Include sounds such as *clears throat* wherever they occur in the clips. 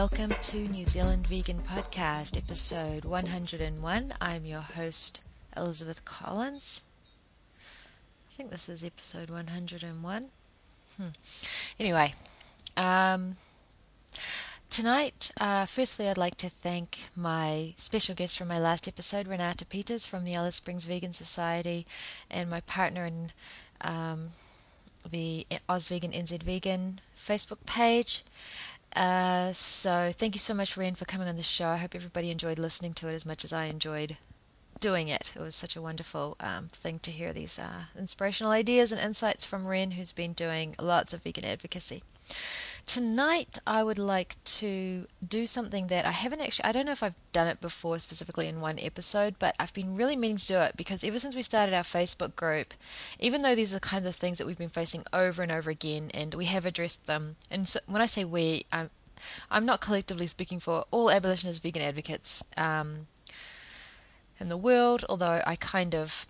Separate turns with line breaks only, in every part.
welcome to New Zealand Vegan Podcast, episode 101. I'm your host, Elizabeth Collins. I think this is episode 101. Hmm. Anyway, um, tonight, uh, firstly, I'd like to thank my special guest from my last episode, Renata Peters from the Alice Springs Vegan Society, and my partner in um, the Oz Vegan NZ Vegan Facebook page. Uh, so thank you so much, Ren, for coming on the show. I hope everybody enjoyed listening to it as much as I enjoyed doing it. It was such a wonderful um, thing to hear these uh, inspirational ideas and insights from Ren, who's been doing lots of vegan advocacy. Tonight, I would like to do something that I haven't actually, I don't know if I've done it before specifically in one episode, but I've been really meaning to do it because ever since we started our Facebook group, even though these are kinds of things that we've been facing over and over again and we have addressed them, and so when I say we, I'm, I'm not collectively speaking for all abolitionist vegan advocates um, in the world, although I kind of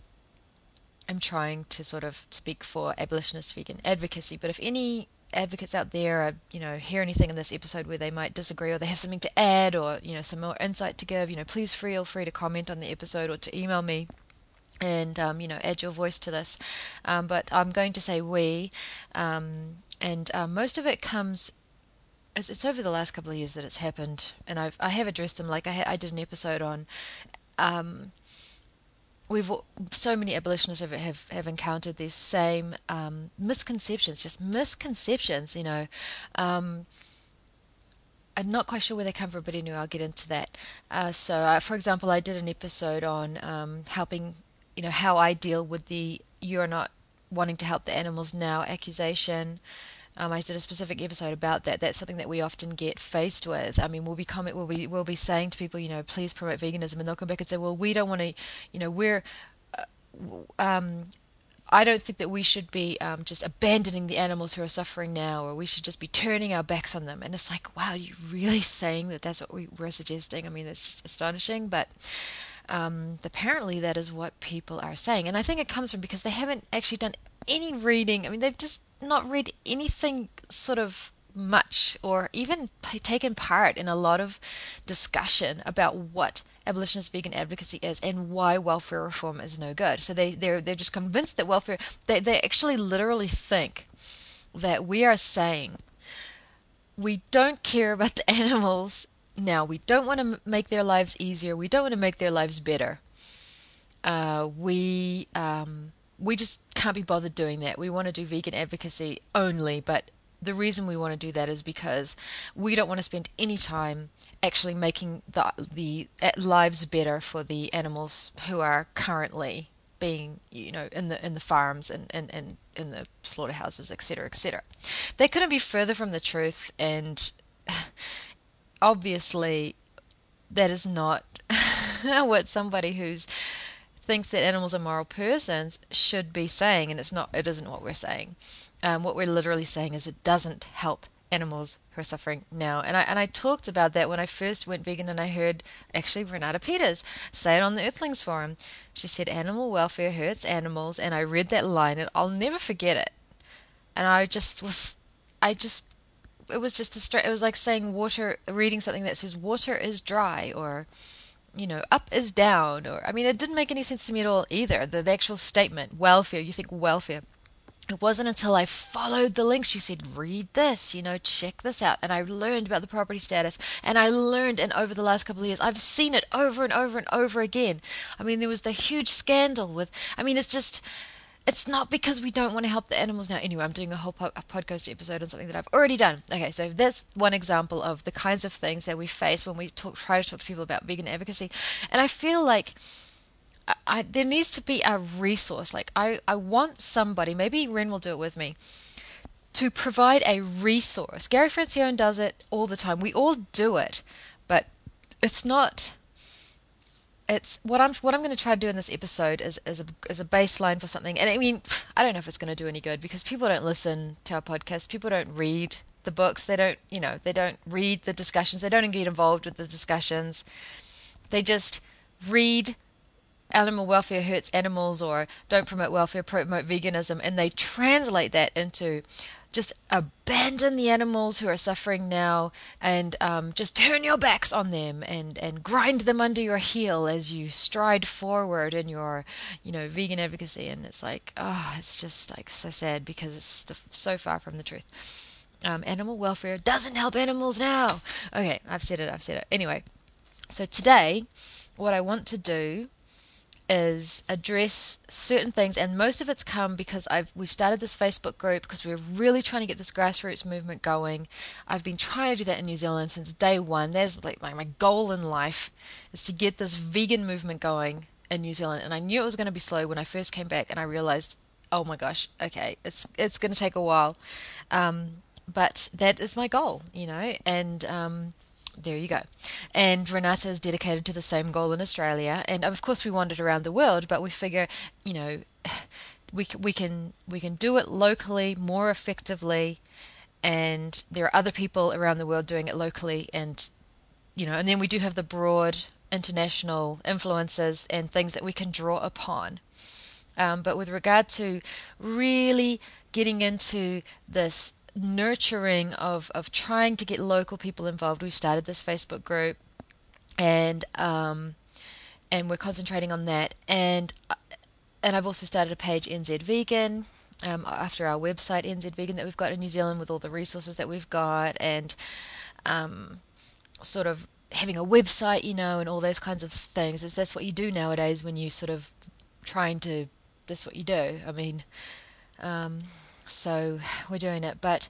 am trying to sort of speak for abolitionist vegan advocacy. But if any advocates out there are, you know, hear anything in this episode where they might disagree or they have something to add or, you know, some more insight to give, you know, please feel free to comment on the episode or to email me and, um, you know, add your voice to this. Um, but I'm going to say we, um, and uh, most of it comes it's, it's, over the last couple of years that it's happened, and I've I have addressed them. Like I, ha- I did an episode on um, we've so many abolitionists have have, have encountered these same um, misconceptions, just misconceptions. You know, um, I'm not quite sure where they come from, but anyway, I'll get into that. Uh, so, uh, for example, I did an episode on um, helping, you know, how I deal with the "you're not wanting to help the animals now" accusation. Um, I did a specific episode about that. That's something that we often get faced with. I mean, we'll be comment, we'll be, we'll be saying to people, you know, please promote veganism, and they'll come back and say, well, we don't want to, you know, we're, uh, um, I don't think that we should be um, just abandoning the animals who are suffering now, or we should just be turning our backs on them. And it's like, wow, you really saying that that's what we, we're suggesting? I mean, that's just astonishing, but. Um, apparently, that is what people are saying, and I think it comes from because they haven't actually done any reading. I mean, they've just not read anything sort of much or even taken part in a lot of discussion about what abolitionist vegan advocacy is and why welfare reform is no good. So they they're they're just convinced that welfare they they actually literally think that we are saying we don't care about the *laughs* animals now. We don't want to make their lives easier. We don't want to make their lives better. Uh, we um, we just can't be bothered doing that. We want to do vegan advocacy only, but the reason we want to do that is because we don't want to spend any time actually making the the uh, lives better for the animals who are currently being you know in the in the farms and and, and in the slaughterhouses etc etc they couldn't be further from the truth and *laughs* obviously that is not *laughs* what somebody who's thinks that animals are moral persons should be saying, and it's not. It isn't what we're saying. Um, what we're literally saying is it doesn't help animals who are suffering now. And I and I talked about that when I first went vegan, and I heard actually Renata Peters say it on the Earthlings forum. She said animal welfare hurts animals, and I read that line, and I'll never forget it. And I just was, I just. It was just the straight. It was like saying water, reading something that says water is dry, or you know, up is down, or I mean, it didn't make any sense to me at all either. The, the actual statement, welfare, you think welfare. It wasn't until I followed the link she said, read this, you know, check this out. And I learned about the property status. And I learned, and over the last couple of years, I've seen it over and over and over again. I mean, there was the huge scandal with, I mean, it's just, it's not because we don't want to help the animals now. Anyway, I'm doing a whole po- a podcast episode on something that I've already done. Okay, so that's one example of the kinds of things that we face when we talk, try to talk to people about vegan advocacy. And I feel like I, I, there needs to be a resource. Like I, I want somebody, maybe Ren will do it with me, to provide a resource. Gary Francione does it all the time. We all do it, but it's not it's what I'm what I'm going to try to do in this episode is is a is a baseline for something. And I mean, *sighs* I don't know if it's going to do any good because people don't listen to our podcast. People don't read the books. They don't, you know, they don't read the discussions. They don't get involved with the discussions. They just read animal welfare hurts animals or don't promote welfare, promote veganism, and they translate that into just abandon the animals who are suffering now and um, just turn your backs on them and, and grind them under your heel as you stride forward in your you know vegan advocacy. And it's like oh it's just like so sad because it's so far from the truth. Um, animal welfare doesn't help animals now. Okay I've said it I've said it. Anyway so today what I want to do is address certain things, and most of it's come because I've we've started this Facebook group because we're really trying to get this grassroots movement going. I've been trying to do that in New Zealand since day one. There's like my, my goal in life is to get this vegan movement going in New Zealand, and I knew it was going to be slow when I first came back, and I realized, oh my gosh, okay, it's it's going to take a while, um, but that is my goal, you know, and um, there you go. And Renata is dedicated to the same goal in Australia. And of course, we it around the world, but we figure, you know, *sighs* we, we can we can do it locally more effectively, and there are other people around the world doing it locally, and you know, and then we do have the broad international influences and things that we can draw upon. Um, but with regard to really getting into this nurturing of of trying to get local people involved. We've started this Facebook group, and um, and we're concentrating on that. And uh, and I've also started a page NZ Vegan. Um, after our website NZ Vegan that we've got in New Zealand with all the resources that we've got and um, sort of having a website, you know, and all those kinds of things. Is that's what you do nowadays when you sort of trying to. That's what you do. I mean, um, so we're doing it. But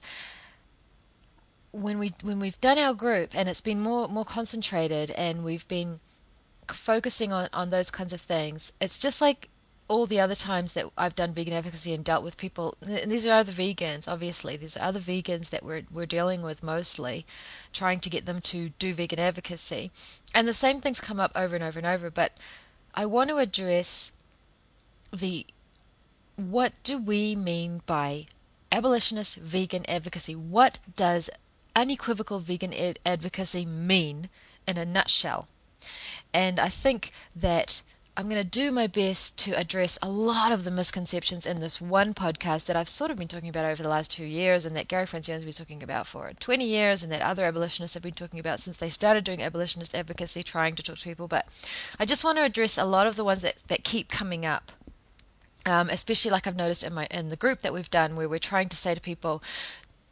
when we when we've done our group and it's been more more concentrated and we've been focusing on on those kinds of things, it's just like all the other times that I've done vegan advocacy and dealt with people, and these are other vegans, obviously, these are other vegans that we're, we're dealing with mostly, trying to get them to do vegan advocacy. And the same things come up over and over and over, but I want to address the what do we mean by abolitionist vegan advocacy? What does unequivocal vegan ed- advocacy mean in a nutshell? And I think that I'm going to do my best to address a lot of the misconceptions in this one podcast that I've sort of been talking about over the last two years, and that Gary Francione has been talking about for 20 years, and that other abolitionists have been talking about since they started doing abolitionist advocacy, trying to talk to people. But I just want to address a lot of the ones that, that keep coming up um, especially like I've noticed in my in the group that we've done where we're trying to say to people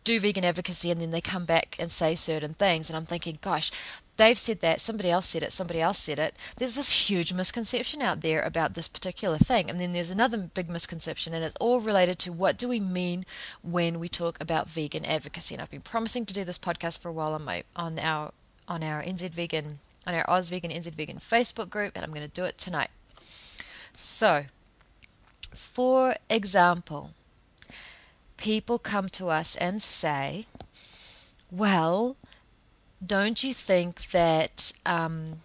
do vegan advocacy and then they come back and say certain things and I'm thinking gosh they've said that somebody else said it somebody else said it. There's this huge misconception out there about this particular thing and then there's another big misconception and it's all related to what do we mean when we talk about vegan advocacy and I've been promising to do this podcast for a while on my on our on our NZ vegan on our Oz vegan NZ vegan Facebook group and I'm going to do it tonight. So for example, people come to us and say, well, don't you think that um,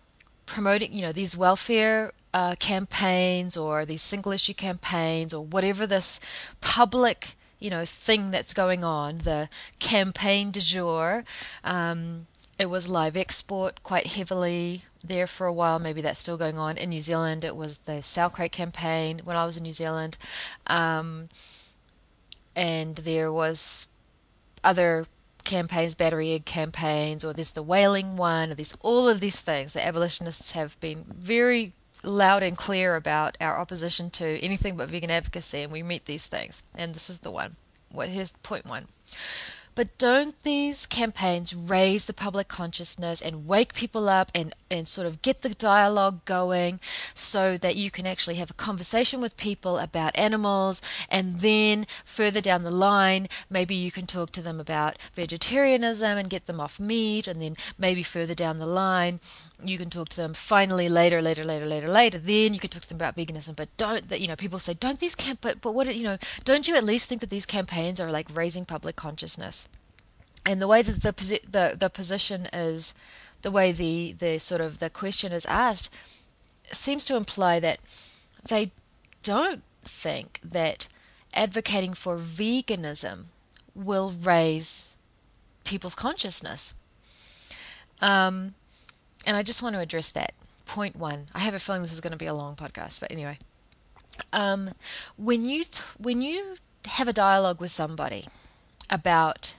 promoting, you know, these welfare uh, campaigns or these single issue campaigns or whatever this public, you know, thing that's going on, the campaign du jour, um, it was live export quite heavily there for a while. Maybe that's still going on. In New Zealand, it was the sow crate campaign when I was in New Zealand. Um, and there was other campaigns, battery egg campaigns, or there's the whaling one, or there's all of these things. The abolitionists have been very loud and clear about our opposition to anything but vegan advocacy, and we meet these things. And this is the one. Well, here's point one. But don't these campaigns raise the public consciousness and wake people up and, and sort of get the dialogue going so that you can actually have a conversation with people about animals and then further down the line, maybe you can talk to them about vegetarianism and get them off meat and then maybe further down the line you can talk to them finally later later later later later then you can talk to them about veganism but don't that you know people say don't these camp but but what you know don't you at least think that these campaigns are like raising public consciousness and the way that the posi- the the position is, the way the the sort of the question is asked, seems to imply that they don't think that advocating for veganism will raise people's consciousness. Um, and I just want to address that. Point one. I have a feeling this is going to be a long podcast, but anyway. Um, when you t- when you have a dialogue with somebody, about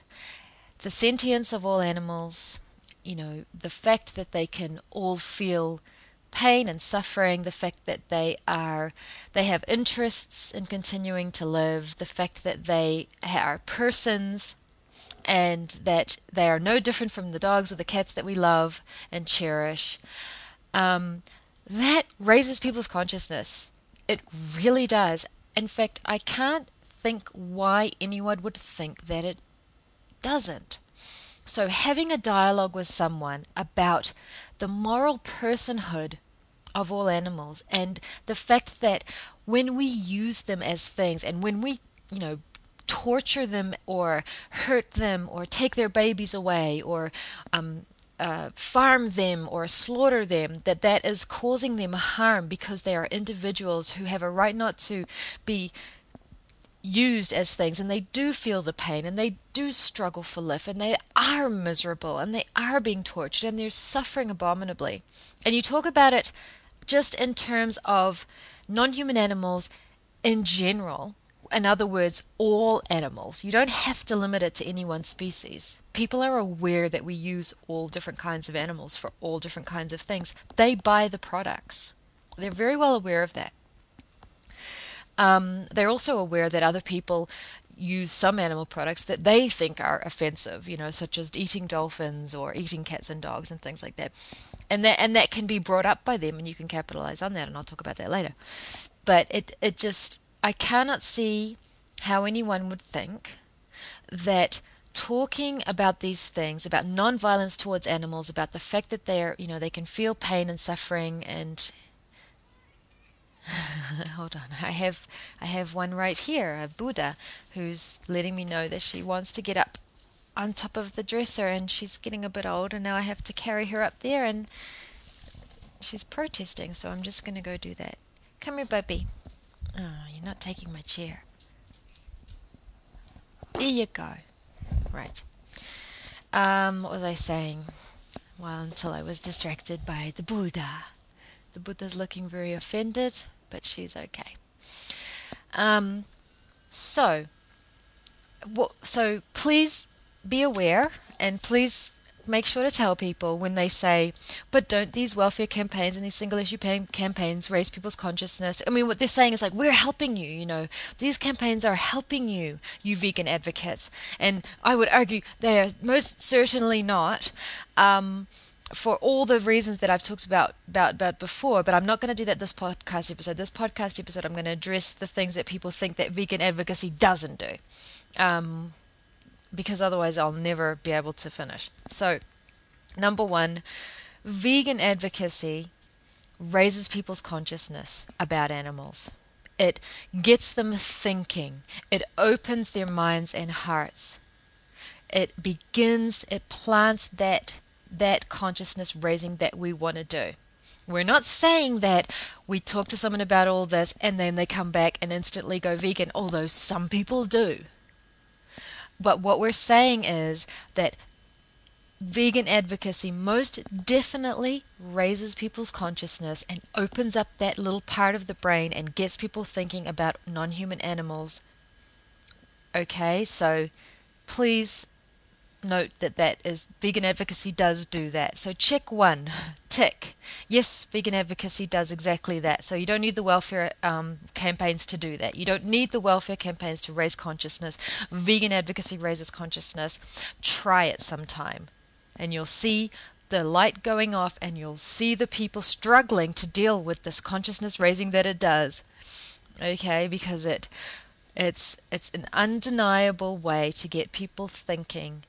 the sentience of all animals, you know, the fact that they can all feel pain and suffering, the fact that they are they have interests in continuing to live, the fact that they are persons and that they are no different from the dogs or the cats that we love and cherish. Um, that raises people's consciousness. It really does. In fact, I can't think why anyone would think that it doesn't. So, having a dialogue with someone about the moral personhood of all animals and the fact that when we use them as things and when we, you know, torture them or hurt them or take their babies away or um, uh, farm them or slaughter them, that that is causing them harm because they are individuals who have a right not to be used as things and they do feel the pain and they do struggle for life and they are miserable and they are being tortured and they're suffering abominably. And you talk about it just in terms of non human animals in general. In other words, all animals. You don't have to limit it to any one species. People are aware that we use all different kinds of animals for all different kinds of things. They buy the products. They're very well aware of that. Um, they're also aware that other people use some animal products that they think are offensive, you know, such as eating dolphins or eating cats and dogs and things like that and that and that can be brought up by them and you can capitalize on that and I'll talk about that later but it it just I cannot see how anyone would think that talking about these things about non-violence towards animals about the fact that they're you know they can feel pain and suffering and *laughs* hold on i have i have one right here a buddha who's letting me know that she wants to get up on top of the dresser and she's getting a bit old and now I have to carry her up there and she's protesting so I'm just going to go do that. Come here, Bubby. Oh, you're not taking my chair. Here you go. Right. Um, what was I saying? Well, until I was distracted by the Buddha. The Buddha's looking very offended, but she's okay. Um, so, what, so please be aware and please make sure to tell people when they say, but don't these welfare campaigns and these single issue campaigns raise people's consciousness? I mean, what they're saying is like, we're helping you, you know, these campaigns are helping you, you vegan advocates. And I would argue they are most certainly not. Um, for all the reasons that I've talked about, about about before, but I'm not going to do that this podcast episode. This podcast episode, I'm going to address the things that people think that vegan advocacy doesn't do. Um, because otherwise I'll never be able to finish. So, number one, vegan advocacy raises people's consciousness about animals. It gets them thinking. It opens their minds and hearts. It begins, it plants that that consciousness raising that we want to do. We're not saying that we talk to someone about all this and then they come back and instantly go vegan, although some people do. But what we're saying is that vegan advocacy most definitely raises people's consciousness and opens up that little part of the brain and gets people thinking about non human animals. Okay, so please note that that is vegan advocacy does do that. So check one, *laughs* tick. Yes, vegan advocacy does exactly that. So you don't need the welfare um, campaigns to do that. You don't need the welfare campaigns to raise consciousness. Vegan advocacy raises consciousness. Try it sometime, and you'll see the light going off, and you'll see the people struggling to deal with this consciousness raising that it does. Okay, because it it's it's an undeniable way to get people thinking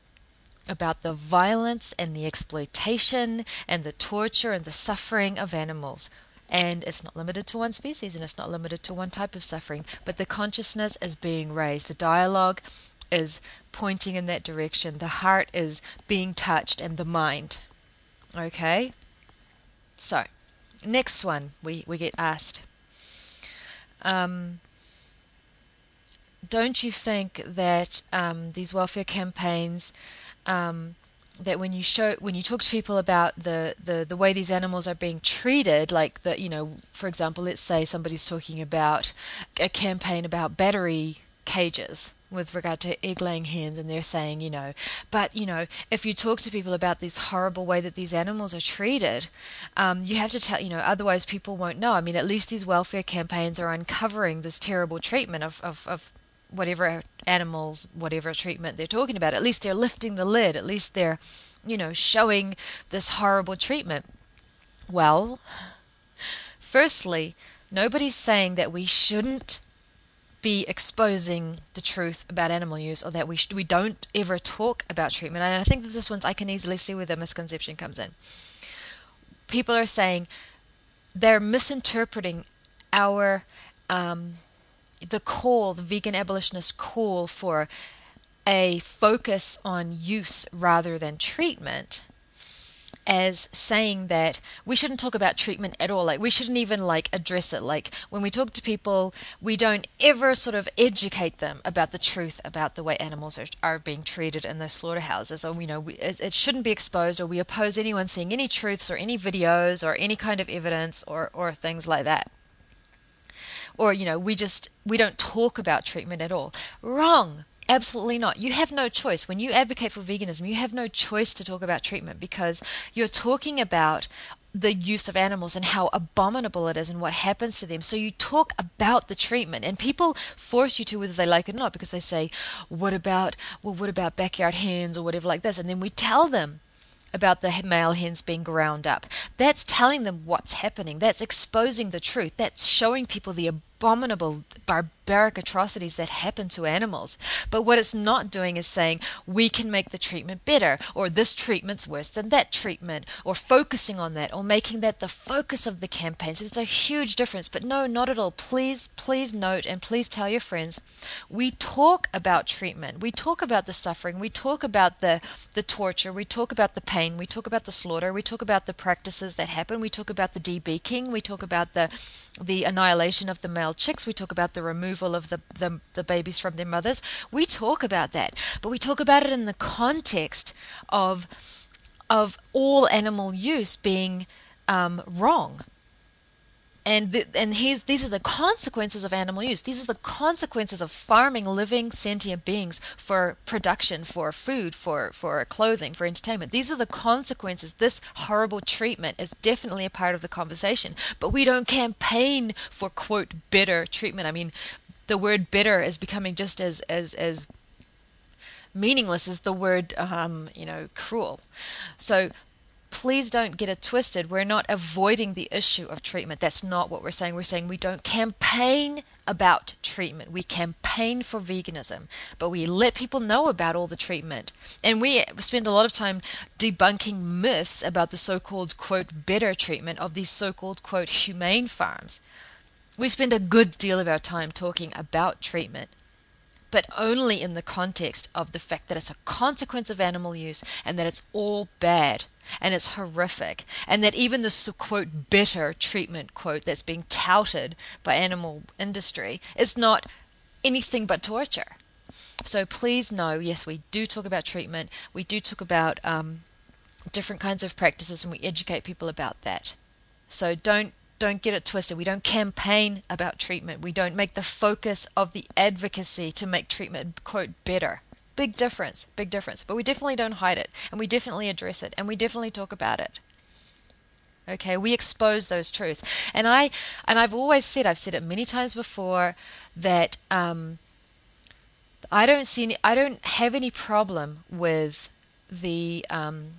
about the violence and the exploitation and the torture and the suffering of animals. And it's not limited to one species and it's not limited to one type of suffering, but the consciousness is being raised. The dialogue is pointing in that direction. The heart is being touched and the mind. Okay? So, next one we, we get asked. Um, don't you think that um, these welfare campaigns um, that when you show when you talk to people about the, the the way these animals are being treated like the you know for example let's say somebody's talking about a campaign about battery cages with regard to egg laying hens and they're saying you know but you know if you talk to people about this horrible way that these animals are treated um, you have to tell you know otherwise people won't know. I mean at least these welfare campaigns are uncovering this terrible treatment of, of, of whatever animals whatever treatment they're talking about at least they're lifting the lid at least they're you know showing this horrible treatment well firstly nobody's saying that we shouldn't be exposing the truth about animal use or that we sh- we don't ever talk about treatment. And I think that this one's I can easily see where the misconception comes in. People are saying they're misinterpreting our um, the call, the vegan abolitionist call for a focus on use rather than treatment as saying that we shouldn't talk about treatment at all. Like we shouldn't even like address it. Like when we talk to people, we don't ever sort of educate them about the truth about the way animals are, are being treated in the slaughterhouses. Or you know, we, it, it shouldn't be exposed, or we oppose anyone seeing any truths or any videos or any kind of evidence or or things like that. Or you know, we just we don't talk about treatment at all. Wrong. Absolutely not. You have no choice. When you advocate for veganism, you have no choice to talk about treatment because you're talking about the use of animals and how abominable it is and what happens to them. So you talk about the treatment and people force you to whether they like it or not because they say, What about well what about backyard hens or whatever like this? And then we tell them about the male hens being ground up. That's telling them what's happening. That's exposing the truth. That's showing people the abominable, barbaric atrocities that happen to animals. But what it's not doing is saying we can make the treatment better, or this treatment's worse than that treatment, or focusing on that, or making that the focus of the campaign. So there's a huge difference. But no, not at all. Please, please note and please tell your friends we talk about treatment, we talk about the suffering, we talk about the, the torture, we talk about the pain, we talk about the slaughter, we talk about the practices that happen, we talk about the debeaking, we talk about the the annihilation of the male chicks. We talk about the removal of the, the, the babies from their mothers. We talk about that, but we talk about it in the context of of all animal use being um, wrong and the, and here's, these are the consequences of animal use. These are the consequences of farming living sentient beings for production, for food, for for clothing, for entertainment. These are the consequences. This horrible treatment is definitely a part of the conversation, but we don't campaign for quote better treatment. I mean, the word bitter is becoming just as as as meaningless as the word um, you know cruel. So please don't get it twisted. We're not avoiding the issue of treatment. That's not what we're saying. We're saying we don't campaign about treatment. We campaign for veganism, but we let people know about all the treatment. And we spend a lot of time debunking myths about the so called, quote, better treatment of these so called, quote, humane farms. We spend a good deal of our time talking about treatment but only in the context of the fact that it's a consequence of animal use and that it's all bad and it's horrific and that even the quote better treatment quote that's being touted by animal industry is not anything but torture. So please know yes we do talk about treatment. We do talk about um, different kinds of practices and we educate people about that. So don't don't get it twisted. We don't campaign about treatment. We don't make the focus of the advocacy to make treatment, quote, better. Big difference, big difference. But we definitely don't hide it, and we definitely address it, and we definitely talk about it. Okay, we expose those truths, and I and I've always said, I've said it many times before, that um, I don't see any, I don't have any problem with the um,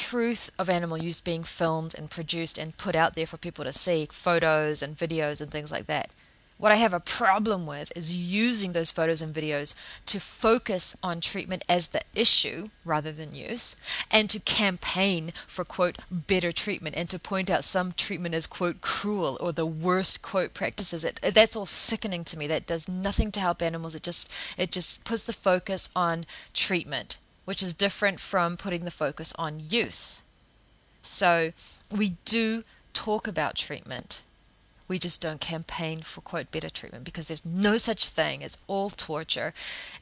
truth of animal use being filmed and produced and put out there for people to see, photos and videos and things like that. What I have a problem with is using those photos and videos to focus on treatment as the issue rather than use, and to campaign for, quote, better treatment, and to point out some treatment as, quote, cruel or the worst, quote, practices. It, that's all sickening to me. That does nothing to help animals. It just, it just puts the focus on treatment which is different from putting the focus on use. So we do talk about treatment. We just don't campaign for quote better treatment because there's no such thing. It's all torture.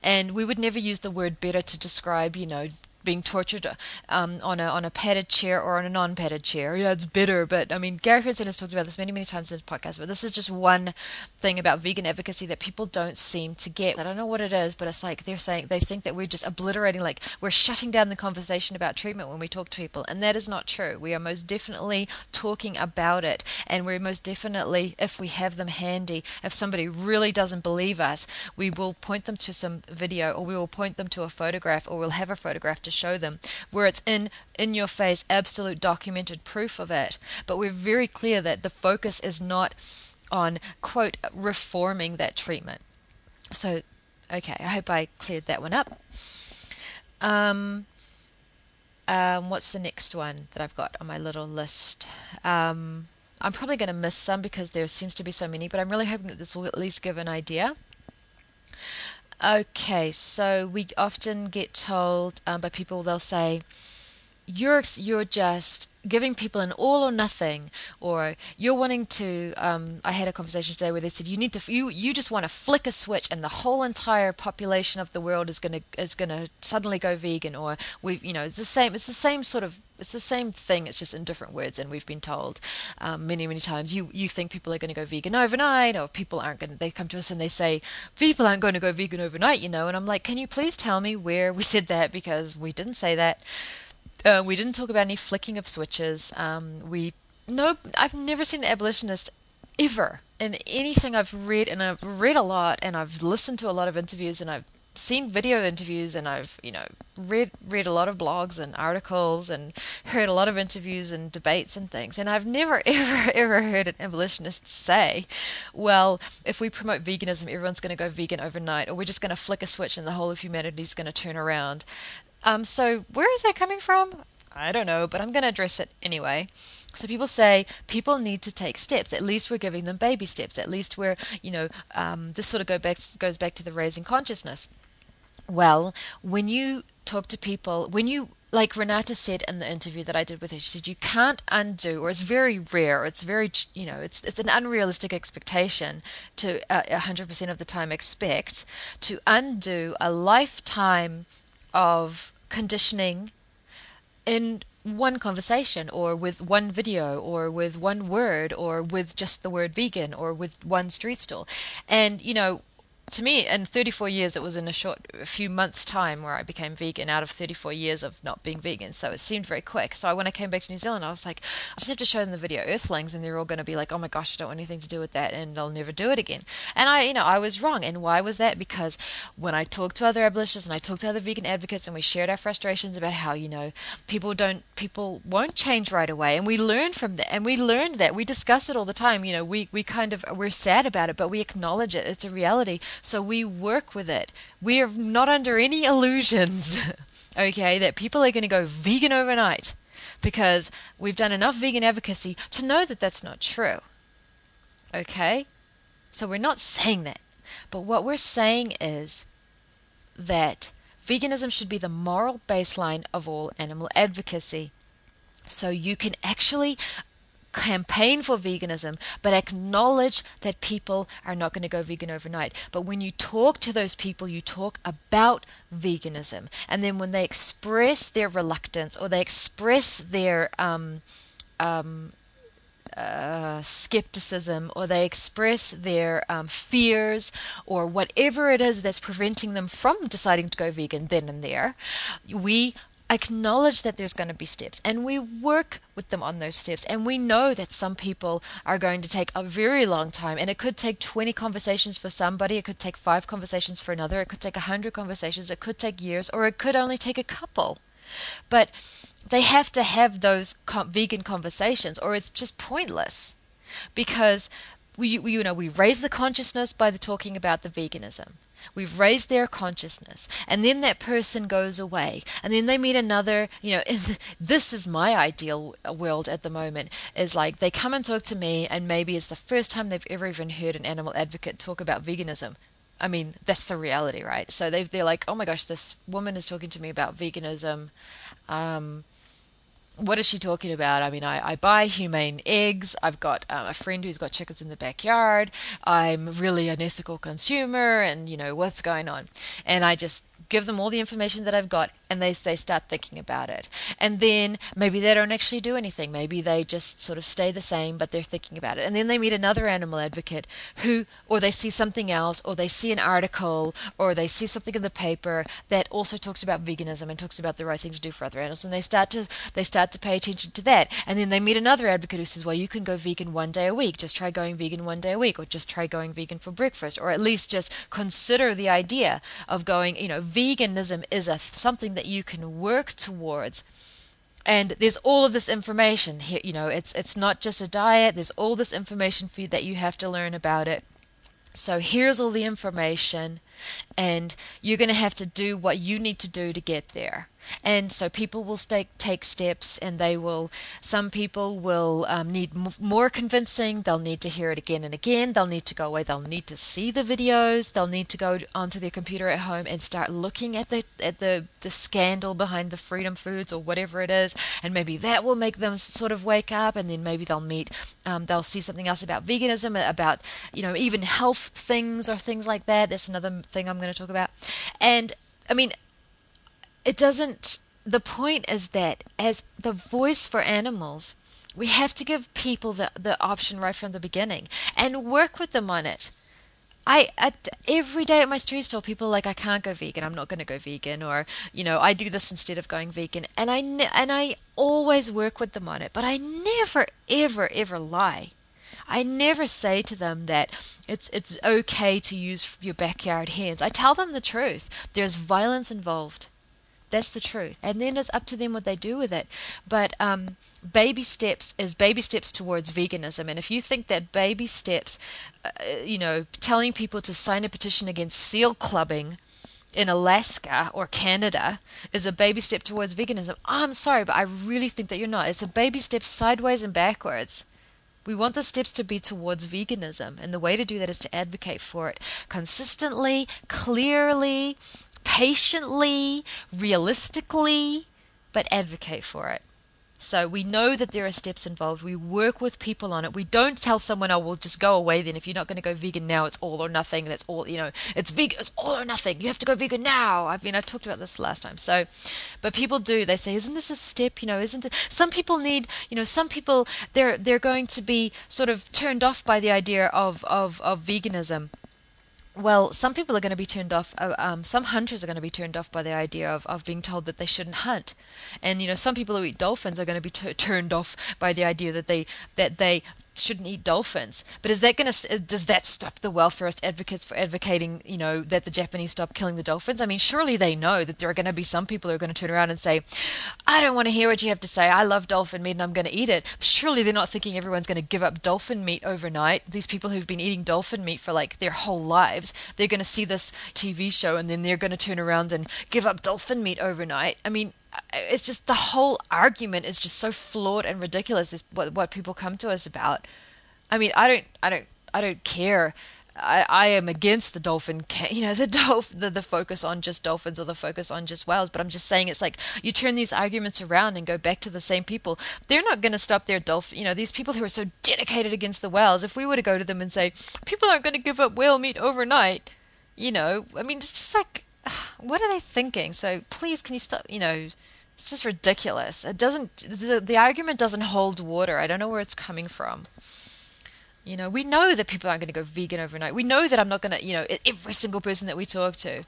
And we would never use the word better to describe, you know, being tortured um, on a on a padded chair or on a non-padded chair. Yeah, it's bitter, but I mean, Gary Francione has talked about this many many times in his podcast. But this is just one thing about vegan advocacy that people don't seem to get. I don't know what it is, but it's like they're saying they think that we're just obliterating, like we're shutting down the conversation about treatment when we talk to people, and that is not true. We are most definitely talking about it, and we're most definitely, if we have them handy, if somebody really doesn't believe us, we will point them to some video, or we will point them to a photograph, or we'll have a photograph to show them where it's in in your face, absolute documented proof of it. But we're very clear that the focus is not on quote reforming that treatment. So, okay, I hope I cleared that one up. Um, um, what's the next one that I've got on my little list? Um, I'm probably going to miss some because there seems to be so many, but I'm really hoping that this will at least give an idea. Okay, so we often get told um, by people, they'll say, you're you're just giving people an all or nothing or you're wanting to um, i had a conversation today where they said you need to you you just want to flick a switch and the whole entire population of the world is going to is going to suddenly go vegan or we you know it's the same it's the same sort of it's the same thing it's just in different words and we've been told um, many many times. You you think people are going to go vegan overnight or people aren't going to they come to us and they say people aren't going to go vegan overnight you know and i'm like can you please tell me where we said that? Because we didn't say that uh, we didn't talk about any flicking of switches. Um, we no, I've never seen an abolitionist ever in anything I've read, and I've read a lot, and I've listened to a lot of interviews, and I've seen video interviews, and I've you know read read a lot of blogs and articles, and heard a lot of interviews and debates and things, and I've never *laughs* ever ever heard an abolitionist say, "Well, if we promote veganism, everyone's going to go vegan overnight, or we're just going to flick a switch and the whole of humanity is going to turn around." Um, so where is that coming from? I don't know, but I'm going to address it anyway. So people say people need to take steps. At least we're giving them baby steps. At least we're, you know, um, this sort of go back goes back to the raising consciousness. Well, when you talk to people, when you like Renata said in the interview that I did with her, she said you can't undo, or it's very rare, or it's very, you know, it's it's an unrealistic expectation to uh, hundred percent of the time expect to undo a lifetime of conditioning in one conversation or with one video or with one word or with just the word vegan or with one street stall. And, you know, to me, in 34 years, it was in a short, a few months' time where I became vegan out of 34 years of not being vegan. So it seemed very quick. So when I came back to New Zealand, I was like, I just have to show them the video Earthlings, and they're all going to be like, oh my gosh, I don't want anything to do with that, and I'll never do it again. And I, you know, I was wrong. And why was that? Because when I talked to other abolitionists and I talked to other vegan advocates, and we shared our frustrations about how, you know, people don't, people won't change right away, and we learned from that, and we learned that. We discuss it all the time. You know, we we kind of we're sad about it, but we acknowledge it. It's a reality. So we work with it. We are not under any illusions, *laughs* okay, that people are going to go vegan overnight because we've done enough vegan advocacy to know that that's not true. Okay? So we're not saying that. But what we're saying is that veganism should be the moral baseline of all animal advocacy. So you can actually campaign for veganism, but acknowledge that people are not going to go vegan overnight. But when you talk to those people, you talk about veganism. And then when they express their reluctance or they express their um, um, uh, skepticism or they express their um, fears or whatever it is that's preventing them from deciding to go vegan then and there, we acknowledge that there's going to be steps and we work with them on those steps. And we know that some people are going to take a very long time and it could take 20 conversations for somebody, it could take five conversations for another, it could take 100 conversations, it could take years, or it could only take a couple. But they have to have those com- vegan conversations or it's just pointless because we, we you know we raise the consciousness by the talking about the veganism We've raised their consciousness. And then that person goes away. And then they meet another, you know, *laughs* this is my ideal world at the moment is like they come and talk to me and maybe it's the first time they've ever even heard an animal advocate talk about veganism. I mean, that's the reality, right? So they they're like, oh my gosh, this woman is talking to me about veganism. Um, what is she talking about? I mean, I, I buy humane eggs. I've got um, a friend who's got chickens in the backyard. I'm really an ethical consumer, and you know what's going on. And I just give them all the information that I've got, and they, they start thinking about it. And then maybe they don't actually do anything. Maybe they just sort of stay the same, but they're thinking about it. And then they meet another animal advocate who, or they see something else, or they see an article, or they see something in the paper that also talks about veganism and talks about the right thing to do for other animals, and they start to they start to pay attention to that. And then they meet another advocate who says, well, you can go vegan one day a week. Just try going vegan one day a week, or just try going vegan for breakfast, or at least just consider the idea of going, you know, veganism is a something that you can work towards. And there's all of this information here you know it's it's not just a diet there's all this information for you that you have to learn about it. So here's all the information and you're going to have to do what you need to do to get there. And so people will stay, take steps and they will some people will um, need m- more convincing. They'll need to hear it again and again. They'll need to go away. They'll need to see the videos. They'll need to go onto their computer at home and start looking at the at the the scandal behind the freedom foods or whatever it is. And maybe that will make them sort of wake up. And then maybe they'll meet um, they'll see something else about veganism about you know even health things or things like that. That's another thing i'm going to talk about and i mean it doesn't the point is that as the voice for animals we have to give people the, the option right from the beginning and work with them on it I at, every day at my street stall, people are like, I can't go vegan. I'm not going to go vegan, or you know, I do this instead of going vegan. And I ne- and I always work with them on it, but I never, ever, ever lie. I never say to them that it's it's okay to use your backyard hens. I tell them the truth. There's violence involved. That's the truth. And then it's up to them what they do with it. But um, baby steps is baby steps towards veganism. And if you think that baby steps, uh, you know, telling people to sign a petition against seal clubbing in Alaska or Canada is a baby step towards veganism, I'm sorry, but I really think that you're not. It's a baby step sideways and backwards. We want the steps to be towards veganism, and the way to do that is to advocate for it consistently, clearly, patiently, realistically, but advocate for it. So we know that there are steps involved. We work with people on it. We don't tell someone, "Oh, well, just go away." Then, if you're not going to go vegan now, it's all or nothing. That's all. You know, it's vegan. It's all or nothing. You have to go vegan now. I mean, I've talked about this last time. So, but people do. They say, "Isn't this a step?" You know, isn't it? Some people need. You know, some people they're they're going to be sort of turned off by the idea of of of veganism well, some people are going to be turned off. Uh, um, some hunters are going to be turned off by the idea of, of being told that they shouldn't hunt, and you know some people who eat dolphins are going to be t- turned off by the idea that they that they shouldn't eat dolphins. But is that going to does that stop the welfareist advocates for advocating, you know, that the Japanese stop killing the dolphins? I mean, surely they know that there are going to be some people who are going to turn around and say, "I don't want to hear what you have to say. I love dolphin meat and I'm going to eat it." Surely they're not thinking everyone's going to give up dolphin meat overnight. These people who've been eating dolphin meat for like their whole lives, they're going to see this TV show and then they're going to turn around and give up dolphin meat overnight. I mean, it's just the whole argument is just so flawed and ridiculous. This what what people come to us about. I mean, I don't, I don't, I don't care. I, I am against the dolphin, *laughs* you know, the dolphin, the, the focus on just dolphins or the focus on just whales. But I'm just saying, it's like you turn these arguments around and go back to the same people. They're not going to stop their dolphin. You know, these people who are so dedicated against the whales. If we were to go to them and say people aren't going to give up whale meat overnight, you know, I mean, it's just like, *sighs* what are they thinking? So please, can you stop? You know, it's just ridiculous. It doesn't. The, the argument doesn't hold water. I don't know where it's coming from. You know, we know that people aren't going to go vegan overnight. We know that I'm not going to, you know, every single person that we talk to.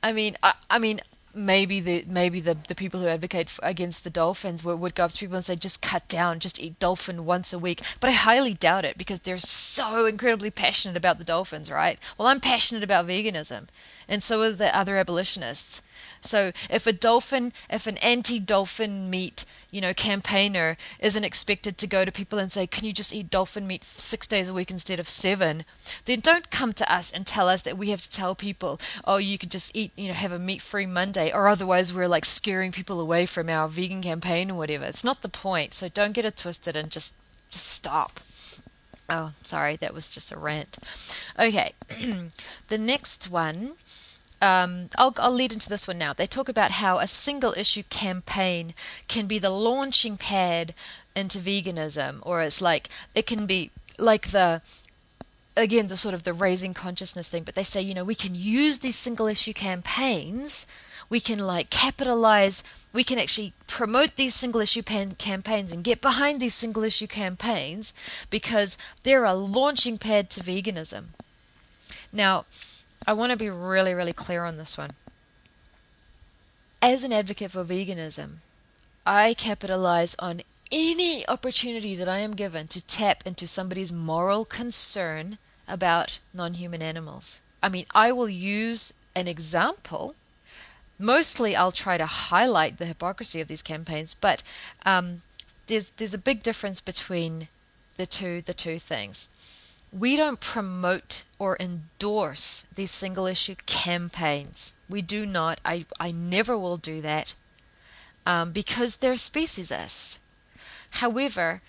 I mean, I, I mean, maybe the maybe the, the people who advocate for, against the dolphins would, would go up to people and say just cut down just eat dolphin once a week. But i highly doubt it because they're so incredibly passionate about the dolphins right? Well i'm passionate about veganism. And so are the other abolitionists so if a dolphin, if an anti-dolphin meat, you know, campaigner isn't expected to go to people and say, "Can you just eat dolphin meat six days a week instead of seven? Then don't come to us and tell us that we have to tell people, "Oh, you can just eat, you know, have a meat-free Monday," or otherwise we're like scaring people away from our vegan campaign or whatever. It's not the point. So don't get it twisted and just just stop. Oh, sorry, that was just a rant. Okay, *clears throat* the next one um, I'll, I'll lead into this one now. They talk about how a single issue campaign can be the launching pad into veganism, or it's like it can be like the again the sort of the raising consciousness thing. But they say you know we can use these single issue campaigns. We can like capitalize. We can actually promote these single issue pan- campaigns and get behind these single issue campaigns because they're a launching pad to veganism. Now, I want to be really, really clear on this one. As an advocate for veganism, I capitalize on any opportunity that I am given to tap into somebody's moral concern about non human animals. I mean, I will use an example. Mostly, I'll try to highlight the hypocrisy of these campaigns, but um, there's there's a big difference between the two the two things we don't promote or endorse these single issue campaigns. We do not. I, I never will do that um, because they're speciesist. However,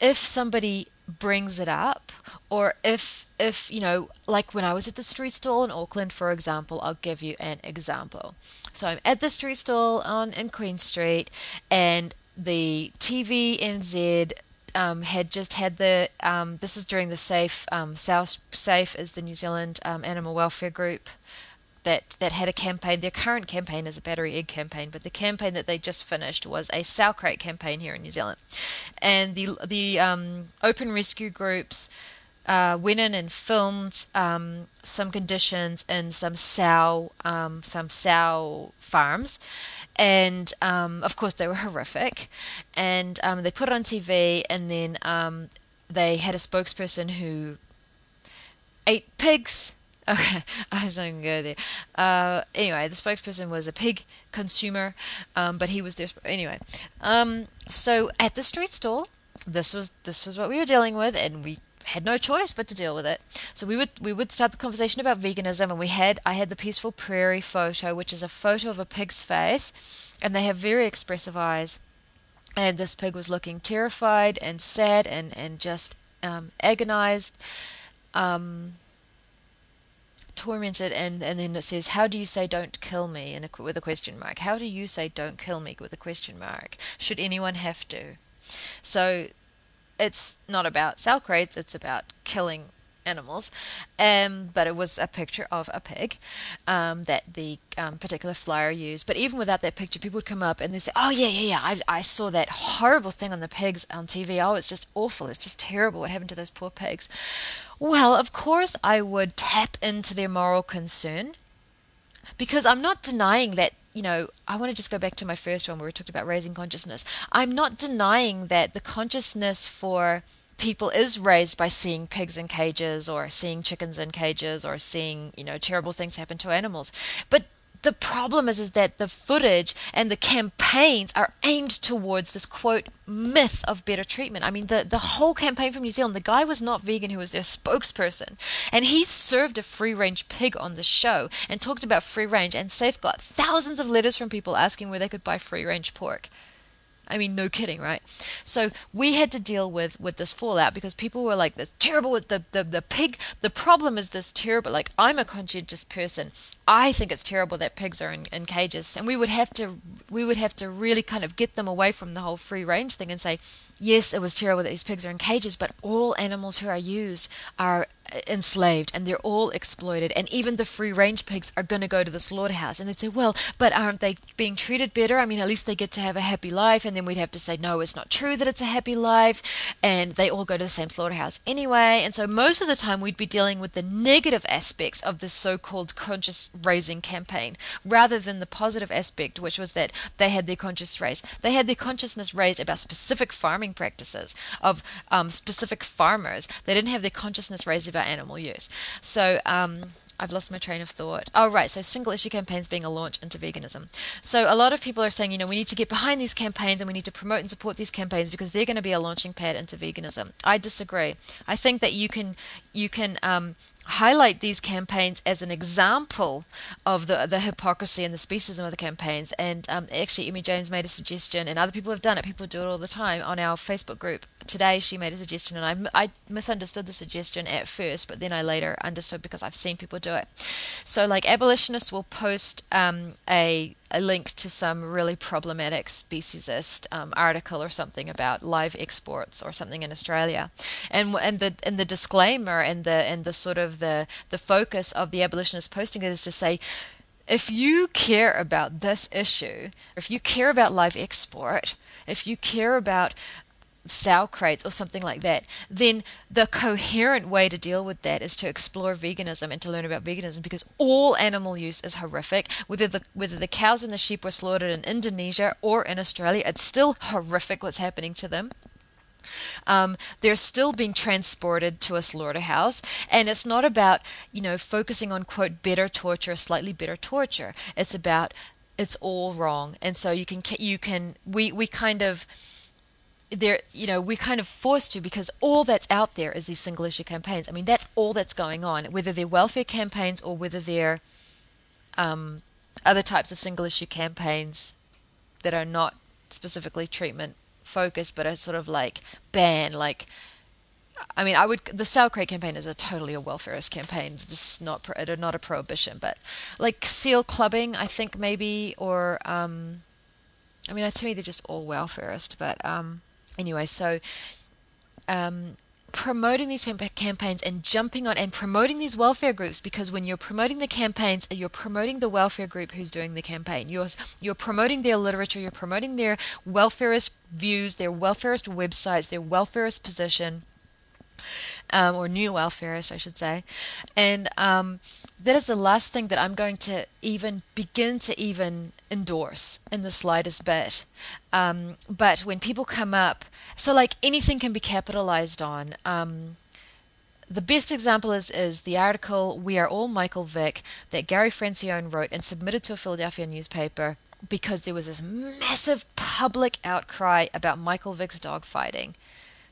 if somebody brings it up or if if you know like when I was at the street stall in Auckland for example I'll give you an example so I'm at the street stall on in Queen Street and the TVNZ um, had just had the um, this is during the safe um, South Safe is the New Zealand um, animal welfare group that that had a campaign. Their current campaign is a battery egg campaign, but the campaign that they just finished was a crate campaign here in New Zealand, and the the um, open rescue groups. Uh, went in and filmed um, some conditions in some sow um, some sow farms, and um, of course they were *laughs* horrific. And um, they put it on TV, and then um, they had a spokesperson who ate pigs. *laughs* Okay, I was not going to go there. Uh, anyway, the spokesperson was a pig consumer, um, but he was there. Anyway, um, so at the street stall, this was this was what we were dealing with, and we had no choice but to deal with it. So we would we would start the conversation about veganism, and we had I had the peaceful prairie photo, which is a photo of a pig's face, and they have very expressive eyes. And this pig was looking terrified and sad and and just um, agonized, um, tormented, and and then it says, "How do you say don't kill me?" In a, with a question mark. How do you say don't kill me with a question mark? Should anyone have to? So it's not about sow crates, it's about killing animals. Um, but it was a picture of a pig um, that the um, particular flyer used. But even without that picture, people would come up and they say, "Oh yeah, yeah, yeah, I, I saw that horrible thing on the pigs on TV. Oh, it's just awful. It's just terrible. What happened to those poor pigs?" Well, of course, I would tap into their moral concern because I'm not denying that you know, I want to just go back to my first one where we talked about raising consciousness. I'm not denying that the consciousness for people is raised by seeing pigs in cages or seeing chickens in cages or seeing, you know, terrible things happen to animals. But the problem is is that the footage and the campaigns are aimed towards this quote myth of better treatment. I mean the the whole campaign from New Zealand, the guy was not vegan who was their spokesperson. And he served a free range pig on the show and talked about free range and Safe got thousands of letters from people asking where they could buy free range pork. I mean, no kidding, right? So we had to deal with with this fallout because people were like, "This terrible with the the the pig." The problem is this terrible. Like, I'm a conscientious person. I think it's terrible that pigs are in, in cages, and we would have to we would have to really kind of get them away from the whole free range thing and say, yes, it was terrible that these pigs are in cages, but all animals who are used are enslaved and they're all exploited and even the free range pigs are going to go to the slaughterhouse. And they'd say well but aren't they being treated better? I mean at least they get to have a happy life and then we'd have to say no it's not true that it's a happy life and they all go to the same slaughterhouse anyway. And so most of the time we'd be dealing with the negative aspects of this so-called conscious raising campaign rather than the positive aspect which was that they had their conscious raised they had their consciousness raised about specific farming practices of um, specific farmers. They didn't have their consciousness raised about about animal use. So, um, I've lost my train of thought. Oh, right. So, single issue campaigns being a launch into veganism. So, a lot of people are saying, you know, we need to get behind these campaigns and we need to promote and support these campaigns because they're going to be a launching pad into veganism. I disagree. I think that you can, you can, um, highlight these campaigns as an example of the the hypocrisy and the speciesism of the campaigns. And um, actually, Emmy James made a suggestion, and other people have done it. People do it all the time on our Facebook group. Today, she made a suggestion, and I, I misunderstood the suggestion at first, but then I later understood because I've seen people do it. So, like abolitionists will post um, a a link to some really problematic speciesist um, article or something about live exports or something in Australia, and and the and the disclaimer and the and the sort of the the focus of the abolitionist posting is to say. If you care about this issue, if you care about live export, if you care about crates or something like that, then the coherent way to deal with that is to explore veganism and to learn about veganism because all animal use is horrific. Whether the whether the cows and the sheep were slaughtered in Indonesia or in Australia, it's still horrific what's happening to them. Um, they're still being transported to a slaughterhouse, and it's not about you know focusing on quote better torture, slightly better torture. It's about it's all wrong, and so you can you can we we kind of there you know we're kind of forced to because all that's out there is these single issue campaigns i mean that's all that's going on whether they're welfare campaigns or whether they're um, other types of single issue campaigns that are not specifically treatment focused but are sort of like ban like I mean, I would. The crate campaign is a totally a welfareist campaign. It's not not a prohibition, but like seal clubbing, I think maybe, or um, I mean, to me they're just all welfareist. But um, anyway, so um, promoting these campaigns and jumping on and promoting these welfare groups because when you're promoting the campaigns you're promoting the welfare group who's doing the campaign. You're you're promoting their literature you're promoting their welfareist views their welfareist websites their welfareist position um, or new welfareist, I should say. And um, that is the last thing that I'm going to even begin to even endorse in the slightest bit. Um, but when people come up, so like anything can be capitalized on. Um, the best example is, is the article We Are All Michael Vick that Gary Francione wrote and submitted to a Philadelphia newspaper because there was this massive public outcry about Michael Vick's dogfighting.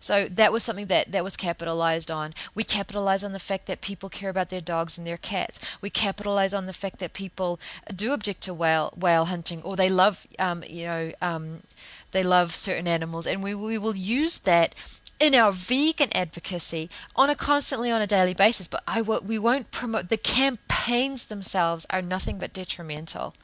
So that was something that, that was capitalized on. We capitalize on the fact that people care about their dogs and their cats. We capitalize on the fact that people do object to whale whale hunting or they love um, you know um, they love certain animals, and we we will use that in our vegan advocacy on a constantly on a daily basis but I we won't promote the campaigns themselves are nothing but detrimental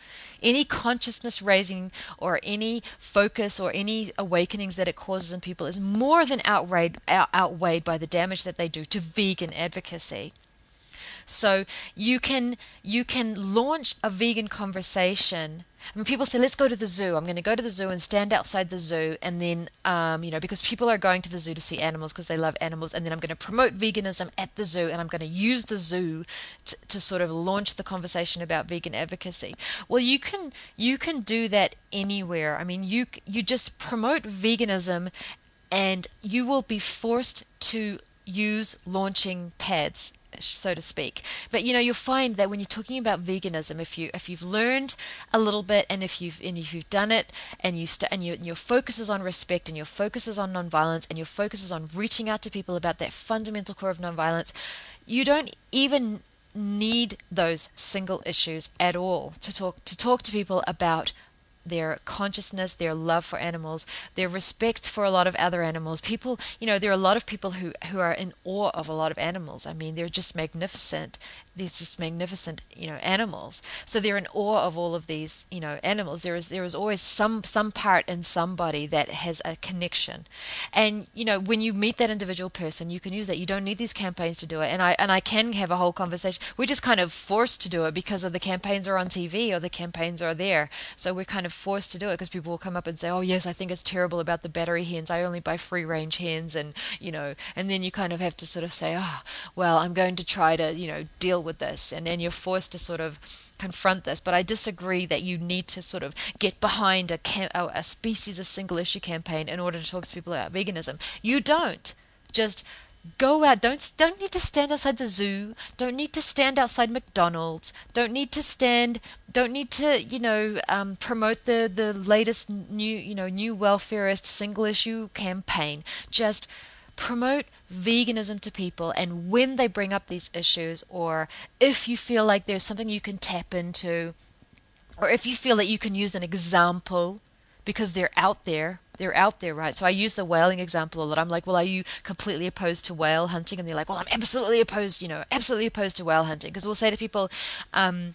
any consciousness raising or any focus or any awakenings that it causes in people is more than outweighed, outweighed by the damage that they do to vegan advocacy. So you can you can launch a vegan conversation. Mean, people say, "Let's go to the zoo." I'm going to go to the zoo and stand outside the zoo, and then, um, you know, because people are going to the zoo to see animals because they love animals, and then I'm going to promote veganism at the zoo, and I'm going to use the zoo to, to sort of launch the conversation about vegan advocacy. Well, you can you can do that anywhere. I mean, you you just promote veganism, and you will be forced to use launching pads so to speak. But you know, you'll find that when you're talking about veganism, if you if you've learned a little bit, and if you've and if you've done it, and you st- and, you, your focus is on respect, and your focus is on nonviolence, and your focus is on reaching out to people about that fundamental core of nonviolence, you don't even need those single issues at all to talk to talk to people about their consciousness, their love for animals, their respect for a lot of other animals. People, you know, there are a lot of people who, who are in awe of a lot of animals. I mean, they're just magnificent. These just magnificent, you know, animals. So they're in awe of all of these, you know, animals. There is there is always some some part in somebody that has a connection. And, you know, when you meet that individual person, you can use that. You don't need these campaigns to do it. And I and I can have a whole conversation. We're just kind of forced to do it because of the campaigns are on TV or the campaigns are there. So we're kind of forced to do it because people will come up and say, "Oh yes, I think it's terrible about the battery hens. I only buy free range hens," and you know, and then you kind of have to sort of say, "Oh, well, I'm going to try to you know deal with this," and then you're forced to sort of confront this. But I disagree that you need to sort of get behind a, cam- a species, a single issue campaign in order to talk to people about veganism. You don't. Just go out. Don't don't need to stand outside the zoo. Don't need to stand outside mcdonald's. Don't need to stand don't need to you know um, promote the the latest new you know new welfareist single issue campaign. Just promote veganism to people. And when they bring up these issues or if you feel like there's something you can tap into or if you feel that you can use an example because they're out there they're out there right so i use the whaling example a lot i'm like well are you completely opposed to whale hunting and they're like well i'm absolutely opposed you know absolutely opposed to whale hunting because we'll say to people um,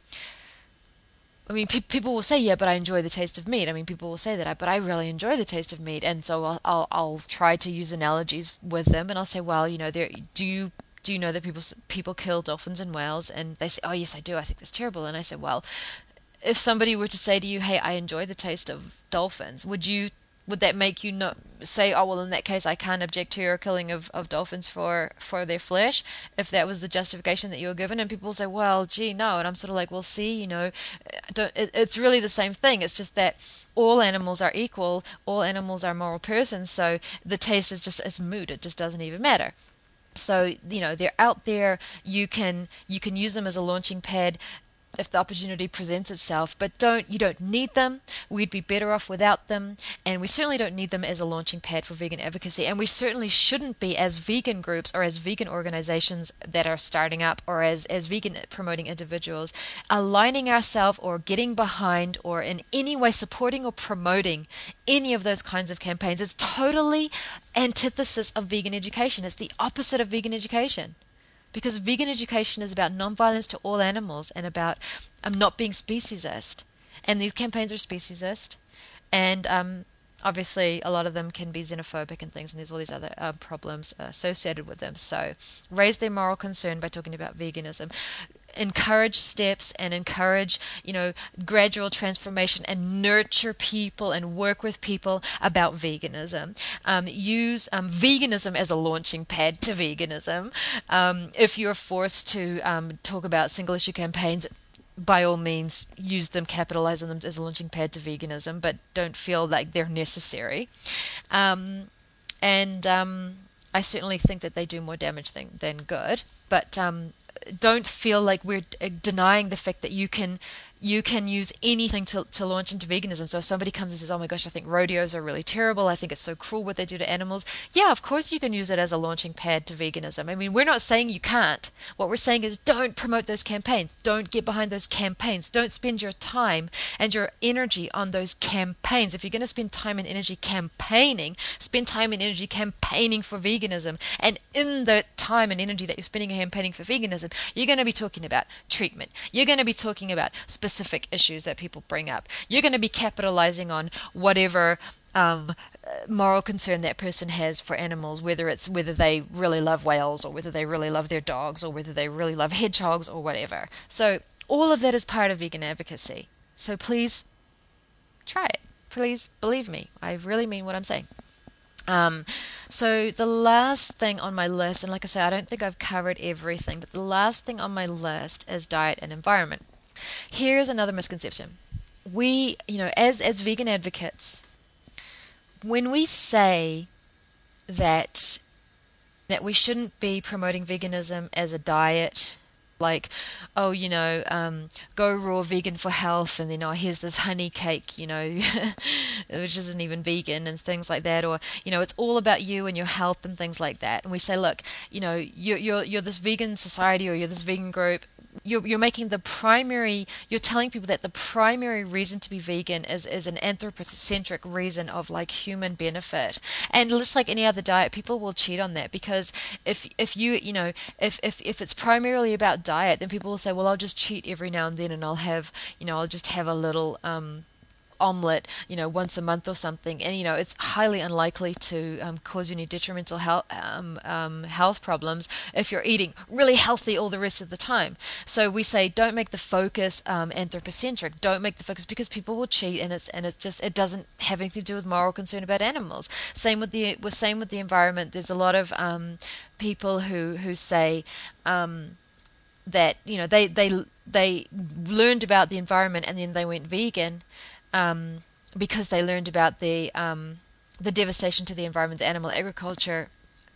I mean, pe- people will say, "Yeah, but I enjoy the taste of meat." I mean, people will say that, but I really enjoy the taste of meat, and so I'll I'll, I'll try to use analogies with them, and I'll say, "Well, you know, there do you do you know that people people kill dolphins and whales?" And they say, "Oh, yes, I do. I think that's terrible." And I say, "Well, if somebody were to say to you, "Hey, I enjoy the taste of dolphins," would you would that make you not say, oh well, in that case, I can't object to your killing of, of dolphins for for their flesh, if that was the justification that you were given? And people say, well, gee, no, and I'm sort of like, well, see, you know, uh, don't, it, it's really the same thing. It's just that all animals are equal, all animals are moral persons, so the taste is just it's moot. It just doesn't even matter so you know they're out there you can you can use them as a launching pad if the opportunity presents itself, but don't you don't need them. We'd be better off without them, and we certainly don't need them as a launching pad for vegan advocacy. And we certainly shouldn't be as vegan groups or as vegan organizations that are starting up or as as vegan promoting individuals aligning ourselves or getting behind or in any way supporting or promoting any of those kinds of campaigns. It's totally antithesis of vegan education. It's the opposite of vegan education because vegan education is about nonviolence to all animals and about um, not being speciesist. And these campaigns are speciesist, and um, obviously a lot of them can be xenophobic and things, and there's all these other uh, problems associated with them. So raise their moral concern by talking about veganism encourage steps and encourage, you know, gradual transformation and nurture people and work with people about veganism. Um, use um, veganism as a launching pad to veganism. Um, if you're forced to um, talk about single issue campaigns, by all means, use them, capitalize on them as a launching pad to veganism, but don't feel like they're necessary. Um, and um, I certainly think that they do more damage than, than good. But don't feel like we're uh, denying the fact that you can you can use anything to, to launch into veganism. So if somebody comes and says, "Oh my gosh, I think rodeos are really terrible. I think it's so cruel what they do to animals," yeah, of course you can use it as a launching pad to veganism. I mean, we're not saying you can't. What we're saying is, don't promote those campaigns. Don't get behind those campaigns. Don't spend your time and your energy on those campaigns. If you're going to spend time and energy campaigning, spend time and energy campaigning for veganism. And in the time and energy that you're spending campaigning for veganism, you're going to be talking about treatment. You're going to be talking about specific specific issues that people bring up. You're going to be capitalizing on whatever um, moral concern that person has for animals, whether it's whether they really love whales or whether they really love their dogs or whether they really love hedgehogs or whatever. So all of that is part of vegan advocacy. So please try it. Please believe me. I really mean what I'm saying. Um, so the last thing on my list, and like I say, I don't think I've covered everything, but the last thing on my list is diet and environment. Here's another misconception. We, you know, as as vegan advocates, when we say that that we shouldn't be promoting veganism as a diet like, oh, you know, um, go raw vegan for health, and then oh, here's this honey cake, you know, *laughs* which isn't even vegan, and things like that, or you know, it's all about you and your health and things like that. And we say, look, you know, you're you're, you're this vegan society or you're this vegan group, you're, you're making the primary you're telling people that the primary reason to be vegan is is an anthropocentric reason of like human benefit. And just like any other diet people will cheat on that because if if you you know if if if it's primarily about diet then people will say well I'll just cheat every now and then and I'll have you know I'll just have a little um omelette, you know, once a month or something, and you know, it's highly unlikely to um, cause you any detrimental health um, um, health problems if you're eating really healthy all the rest of the time. So we say don't make the focus um, anthropocentric. Don't make the focus because people will cheat, and it's and it's just it doesn't have anything to do with moral concern about animals. Same with the same with the environment. There's a lot of um, people who who say that you know they they they learned about the environment and then they went vegan um, because they learned about the um, the devastation to the environment, the animal agriculture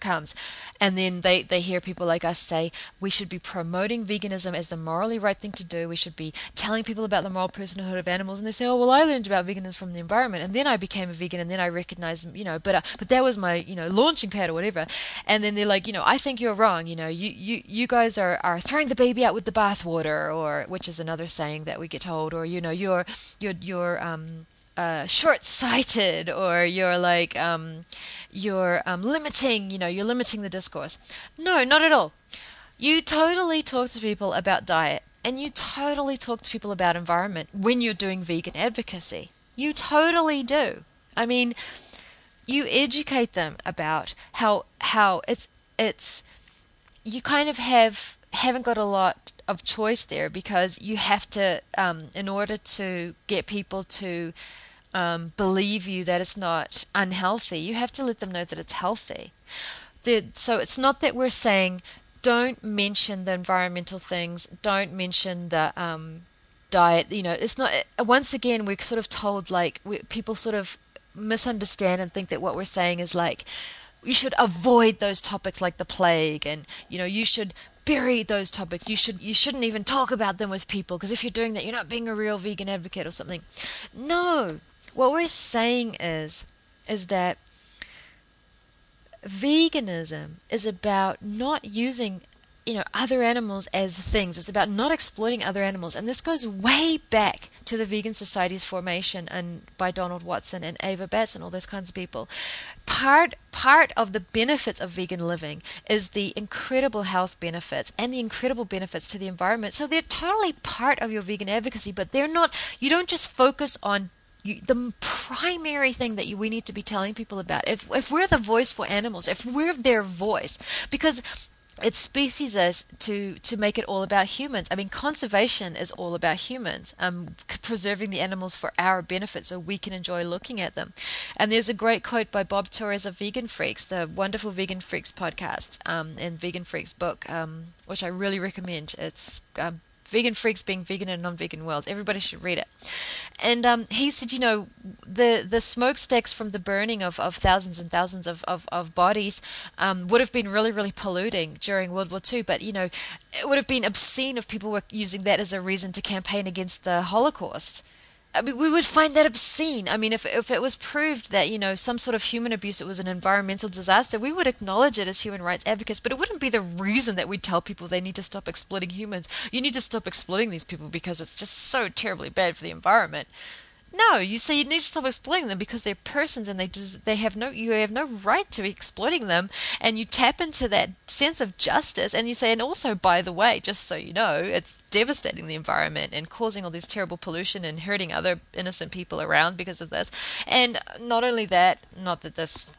comes. And then they, they hear people like us say, we should be promoting veganism as the morally right thing to do. We should be telling people about the moral personhood of animals. And they say, oh, well, I learned about veganism from the environment. And then I became a vegan and then I recognized, you know, but, uh, but that was my, you know, launching pad or whatever. And then they're like, you know, I think you're wrong. You know, you, you, you guys are, are throwing the baby out with the bathwater or, which is another saying that we get told, or, you know, you're, you're, you're, um, uh, short-sighted or you're like um, you're um, limiting you know you're limiting the discourse. No not at all. You totally talk to people about diet and you totally talk to people about environment when you're doing vegan advocacy. You totally do. I mean you educate them about how how it's it's you kind of have haven't got a lot of choice there because you have to um, in order to get people to um, believe you that it's not unhealthy, you have to let them know that it's healthy. The, so it's not that we're saying don't mention the environmental things, don't mention the um, diet. You know, it's not. Once again, we're sort of told like we, people sort of misunderstand and think that what we're saying is like you should avoid those topics like the plague, and you know you should bury those topics. You should you shouldn't even talk about them with people because if you're doing that, you're not being a real vegan advocate or something. No, what we're saying is is that veganism is about not using you know other animals as things. It's about not exploiting other animals. And this goes way back to the vegan society's formation and by Donald Watson and Ava Betts and all those kinds of people. Part part of the benefits of vegan living is the incredible health benefits and the incredible benefits to the environment. So they're totally part of your vegan advocacy but they're not you don't just focus on you, the primary thing that you, we need to be telling people about, if if we're the voice for animals, if we're their voice, because it's speciesist to to make it all about humans. I mean, conservation is all about humans, um, preserving the animals for our benefit, so we can enjoy looking at them. And there's a great quote by Bob Torres of Vegan Freaks, the wonderful Vegan Freaks podcast, um, and Vegan Freaks book, um, which I really recommend. It's um, vegan freaks being vegan in a non-vegan World. Everybody should read it. And um, he said, you know, the the smokestacks from the burning of, of thousands and thousands of of, of bodies um, would have been really really polluting during World War II. But you know, it would have been obscene if people were using that as a reason to campaign against the Holocaust. I mean, we would find that obscene. I mean, if if it was proved that you know some sort of human abuse, it was an environmental disaster, we would acknowledge it as human rights advocates. But it wouldn't be the reason that we tell people they need to stop exploiting humans. You need to stop exploiting these people because it's just so terribly bad for the environment. No, you say you need to stop exploiting them because they're persons and they just they have no you have no right to be exploiting them and you tap into that sense of justice and you say and also by the way, just so you know, it's devastating the environment and causing all this terrible pollution and hurting other innocent people around because of this. And not only that, not that this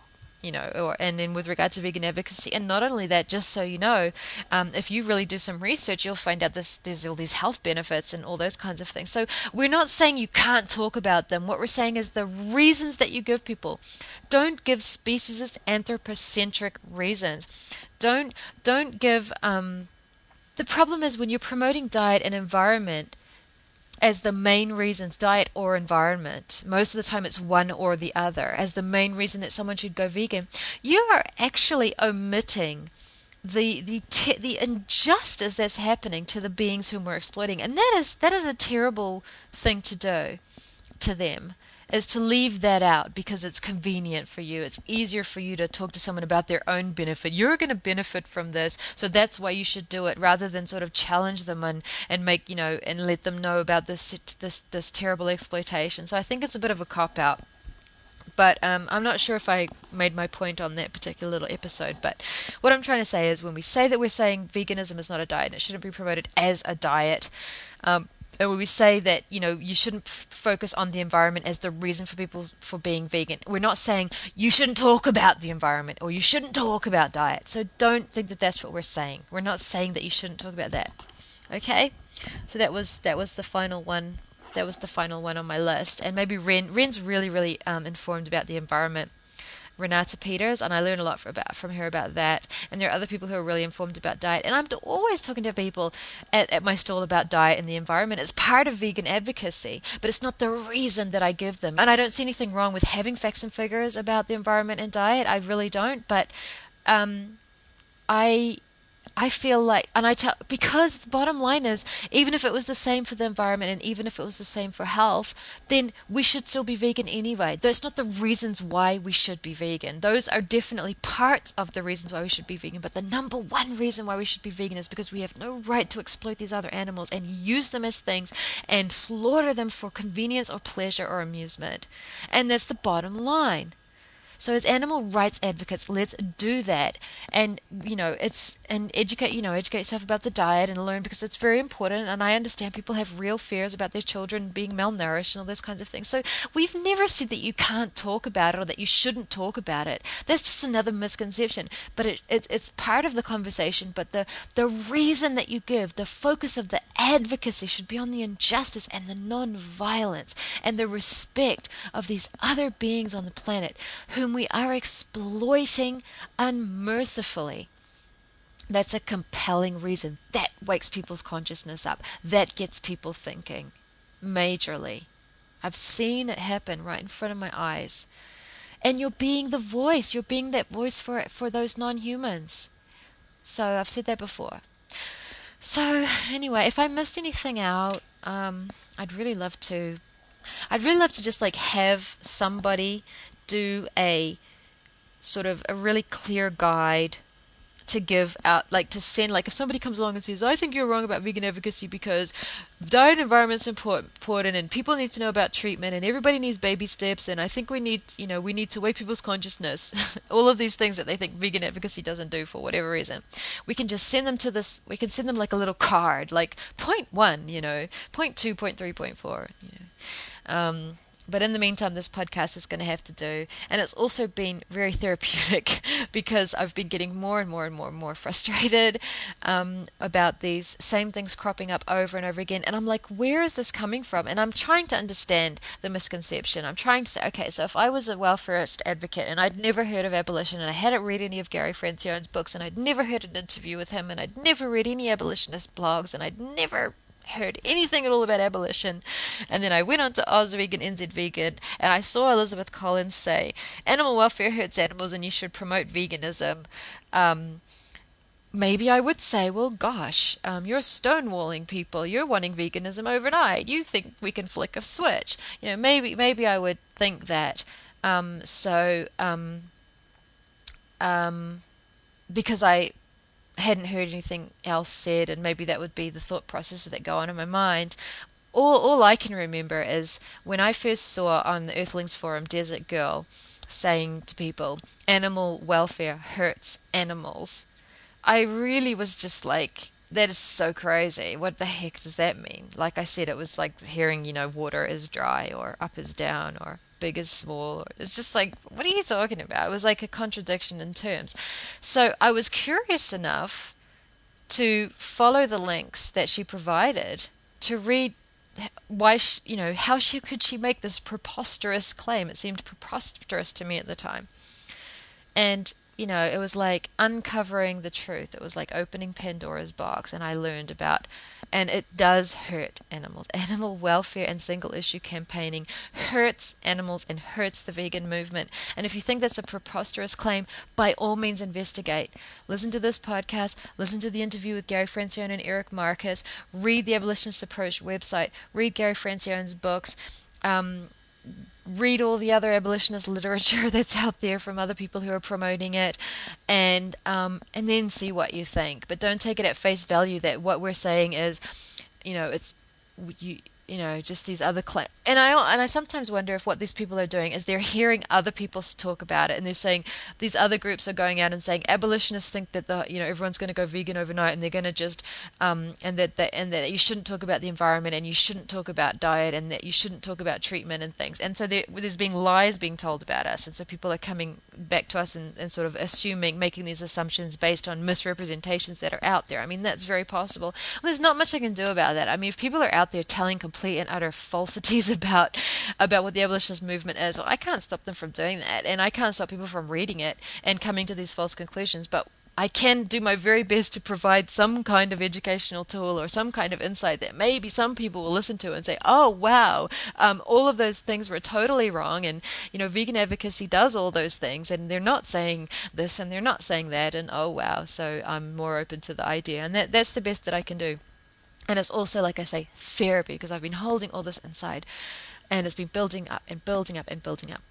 you know, or and then with regard to vegan advocacy, and not only that, just so you know, um, if you really do some research, you'll find out this there's all these health benefits and all those kinds of things. So we're not saying you can't talk about them. What we're saying is the reasons that you give people. Don't give speciesist anthropocentric reasons. Don't don't give. Um, the problem is when you're promoting diet and environment as the main reasons diet or environment. Most of the time it's one or the other. As the main reason that someone should go vegan you are actually omitting the the te- the injustice that's happening to the beings whom we're exploiting. And that is that is a terrible thing to do to them is to leave that out because it's convenient for you. It's easier for you to talk to someone about their own benefit. You're going to benefit from this, so that's why you should do it rather than sort of challenge them and, and make, you know, and let them know about this this this terrible exploitation. So I think it's a bit of a cop out. But um, I'm not sure if I made my point on that particular little episode. But what I'm trying to say is when we say that we're saying veganism is not a diet and it shouldn't be promoted as a diet, um, and we say that you know you shouldn't f- focus on the environment as the reason for people for being vegan. We're not saying you shouldn't talk about the environment or you shouldn't talk about diet. So don't think that that's what we're saying. We're not saying that you shouldn't talk about that. Okay? So that was that was the final one. That was the final one on my list. And maybe Ren Ren's really really um, informed about the environment Renata Peters, and I learn a lot from, about, from her about that. And there are other people who are really informed about diet. And I'm always talking to people at, at my stall about diet and the environment. It's part of vegan advocacy, but it's not the reason that I give them. And I don't see anything wrong with having facts and figures about the environment and diet. I really don't. But um, I I feel like, and I tell, because the bottom line is, even if it was the same for the environment and even if it was the same for health, then we should still be vegan anyway. That's not the reasons why we should be vegan. Those are definitely parts of the reasons why we should be vegan. But the number one reason why we should be vegan is because we have no right to exploit these other animals and use them as things and slaughter them for convenience or pleasure or amusement. And that's the bottom line. So as animal rights advocates, let's do that. And you know, it's and educate, you know, educate yourself about the diet and learn because it's very important. And I understand people have real fears about their children being malnourished and all those kinds of things. So we've never said that you can't talk about it or that you shouldn't talk about it. That's just another misconception. But it, it it's part of the conversation. But the the reason that you give, the focus of the advocacy should be on the injustice and the non-violence and the respect of these other beings on the planet whom we are exploiting unmercifully. That's a compelling reason. That wakes people's consciousness up. That gets people thinking majorly. I've seen it happen right in front of my eyes. And you're being the voice. You're being that voice for for those non-humans. So I've said that before. So anyway, if I missed anything out, um, I'd really love to. I'd really love to just like have somebody do a sort of a really clear guide to give out, like to send, like if somebody comes along and says, I think you're wrong about vegan advocacy because diet and environment's important and people need to know about treatment and everybody needs baby steps and I think we need, you know, we need to wake people's consciousness. *laughs* All of these things that they think vegan advocacy doesn't do for whatever reason. We can just send them to this, we can send them like a little card, like point one, you know, point two, point three, point four, you know. Um, but in the meantime, this podcast is going to have to do. And it's also been very therapeutic *laughs* because I've been getting more and more and more and more frustrated um, about these same things cropping up over and over again. And I'm like, where is this coming from? And I'm trying to understand the misconception. I'm trying to say, okay, so if I was a welfareist advocate and I'd never heard of abolition and I hadn't read any of Gary Francione's books and I'd never heard an interview with him and I'd never read any abolitionist blogs and I'd never heard anything at all about abolition. And then I went on to Oz Vegan, NZ Vegan, and I saw Elizabeth Collins say, Animal welfare hurts animals and you should promote veganism. Um, maybe I would say, well, gosh, um, you're stonewalling people. You're wanting veganism overnight. You think we can flick a switch. You know, maybe maybe I would think that. Um, so, um, um, because I hadn't heard anything else said, and maybe that would be the thought processes that go on in my mind. All, all I can remember is when I first saw on the Earthlings Forum Desert Girl saying to people, animal welfare hurts animals. I really was just like, that is so crazy. What the heck does that mean? Like I said, it was like hearing, you know, water is dry or up is down or big as small. It's just like, what are you talking about? It was like a contradiction in terms. So I was curious enough to follow the links that she provided to read why she, you know how she could she make this preposterous claim it seemed preposterous to me at the time and you know, it was like uncovering the truth. It was like opening Pandora's box, and I learned about, and it does hurt animals. Animal welfare and single issue campaigning hurts animals and hurts the vegan movement. And if you think that's a preposterous claim, by all means investigate. Listen to this podcast, listen to the interview with Gary Francione and Erik Marcus, read the Abolitionist Approach website, read Gary Francione's books. Um, read all the other abolitionist literature *laughs* that's out there from other people who are promoting it, and um, and then see what you think. But don't take it at face value that what we're saying is, you know, it's you you know, just these other cl- and I and I sometimes wonder if what these people are doing is they're *laughs* hearing other people talk about it, and they're saying these other groups are going out and saying abolitionists think that the you know everyone's going to go vegan overnight, and they're going to just um and that, that and that you shouldn't talk about the environment, and you shouldn't talk about diet, and that you shouldn't talk about treatment and things, and so there, there's being lies being told about us, and so people are coming back to us and, and sort of assuming, making these assumptions based on misrepresentations that are out there. I mean that's very possible. Well, there's not much I can do about that. I mean if people are out there telling complete and utter falsities *laughs* about about what the abolitionist movement is. Well, I can't stop them from doing that, and I can't stop people from reading it and coming to these false conclusions. But I can do my very best to provide some kind of educational tool or some kind of insight that maybe some people will listen to and say, "Oh, wow, um, all of those things were totally wrong." And you know, vegan advocacy does all those things, and they're not saying this and they're not saying that, and oh wow, so I'm more open to the idea, and that that's the best that I can do. And it's also, like I say, therapy because I've been holding all this inside, and it's been building up and building up and building up.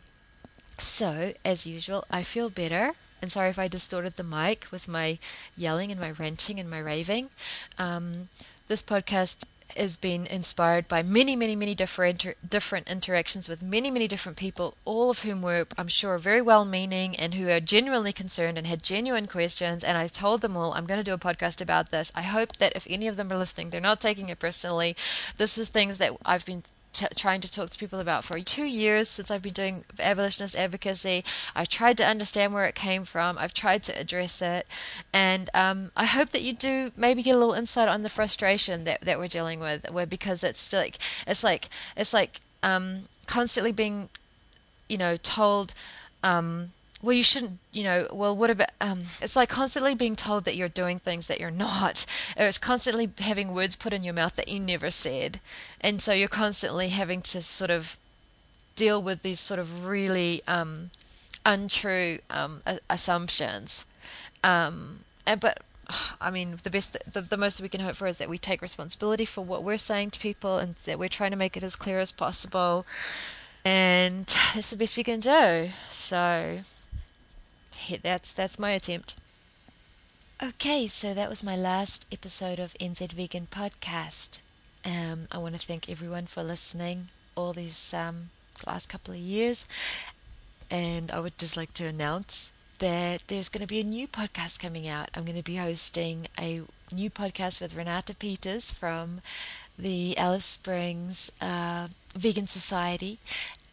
So, as usual, I feel better. And sorry if I distorted the mic with my yelling and my ranting and my raving. Um, this podcast has been inspired by many, many, many different different interactions with many, many different people, all of whom were, I'm sure, very well-meaning and who are genuinely concerned and had genuine questions. And I told them all, I'm going to do a podcast about this. I hope that if any of them are listening, they're not taking it personally. This is things that I've been t- trying to talk to people about for two years since I've been doing abolitionist advocacy. I've tried to understand where it came from. I've tried to address it, and um, I hope that you do maybe get a little insight on the frustration that, that we're dealing with, where because it's like it's like it's like um, constantly being, you know, told. Um, well, you shouldn't, you know, well, what about, um, it's like constantly being told that you're doing things that you're *laughs* not, or it's constantly having words put in your mouth that you never said. And so you're constantly having to sort of deal with these sort of really um, untrue um, assumptions. Um, and, but I mean, the best, the, the most that we can hope for is that we take responsibility for what we're saying to people and that we're trying to make it as clear as possible. And that's the best you can do. So, that's that's my attempt. Okay, so that was my last episode of NZ Vegan Podcast. Um, I want to thank everyone for listening all these um, last couple of years, and I would just like to announce that there's going to be a new podcast coming out. I'm going to be hosting a new podcast with Renata Peters from the Alice Springs uh, Vegan Society,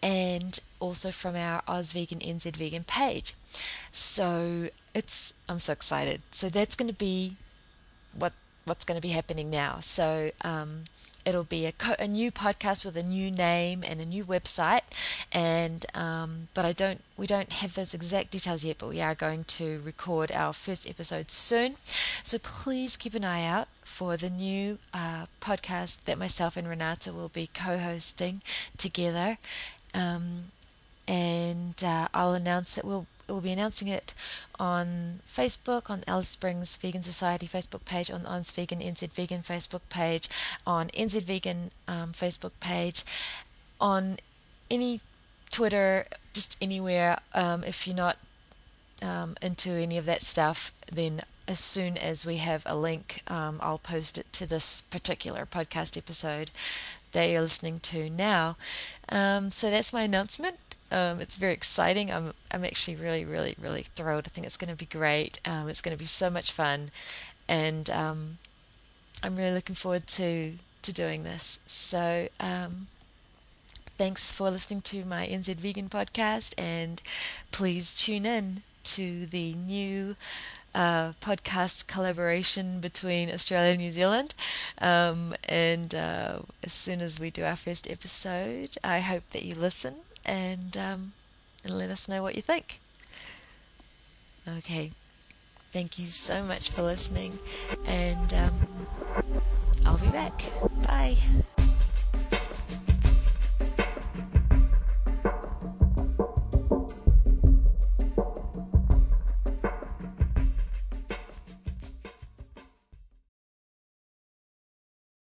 and also from our Oz Vegan NZ Vegan page. So it's I'm so excited. So that's going to be what what's going to be happening now. So um, it'll be a, co- a new podcast with a new name and a new website and um, but I don't we don't have those exact details yet but we are going to record our first episode soon so please keep an eye out for the new uh, podcast that myself and Renata will be co-hosting together um, and uh, I'll announce it. We'll we'll be announcing it on Facebook, on Alice Springs Vegan Society Facebook page, on Oz Vegan NZ Vegan Facebook page, on NZ Vegan um, Facebook page, on any Twitter, just anywhere. Um, if you're not um, into any of that stuff, then as soon as we have a link, um, I'll post it to this particular podcast episode that you're listening to now. Um, so that's my announcement. Um, it's very exciting. I'm I'm actually really really really thrilled. I think it's going to be great. Um, it's going to be so much fun, and um, I'm really looking forward to to doing this. So um, thanks for listening to my NZ Vegan podcast, and please tune in to the new podcast collaboration between Australia and New Zealand. Um, and uh, as soon as we do our first episode, I hope that you listen and, um, and let us know what you think. Okay. Thank you so much for listening, and um, I'll be back. Bye.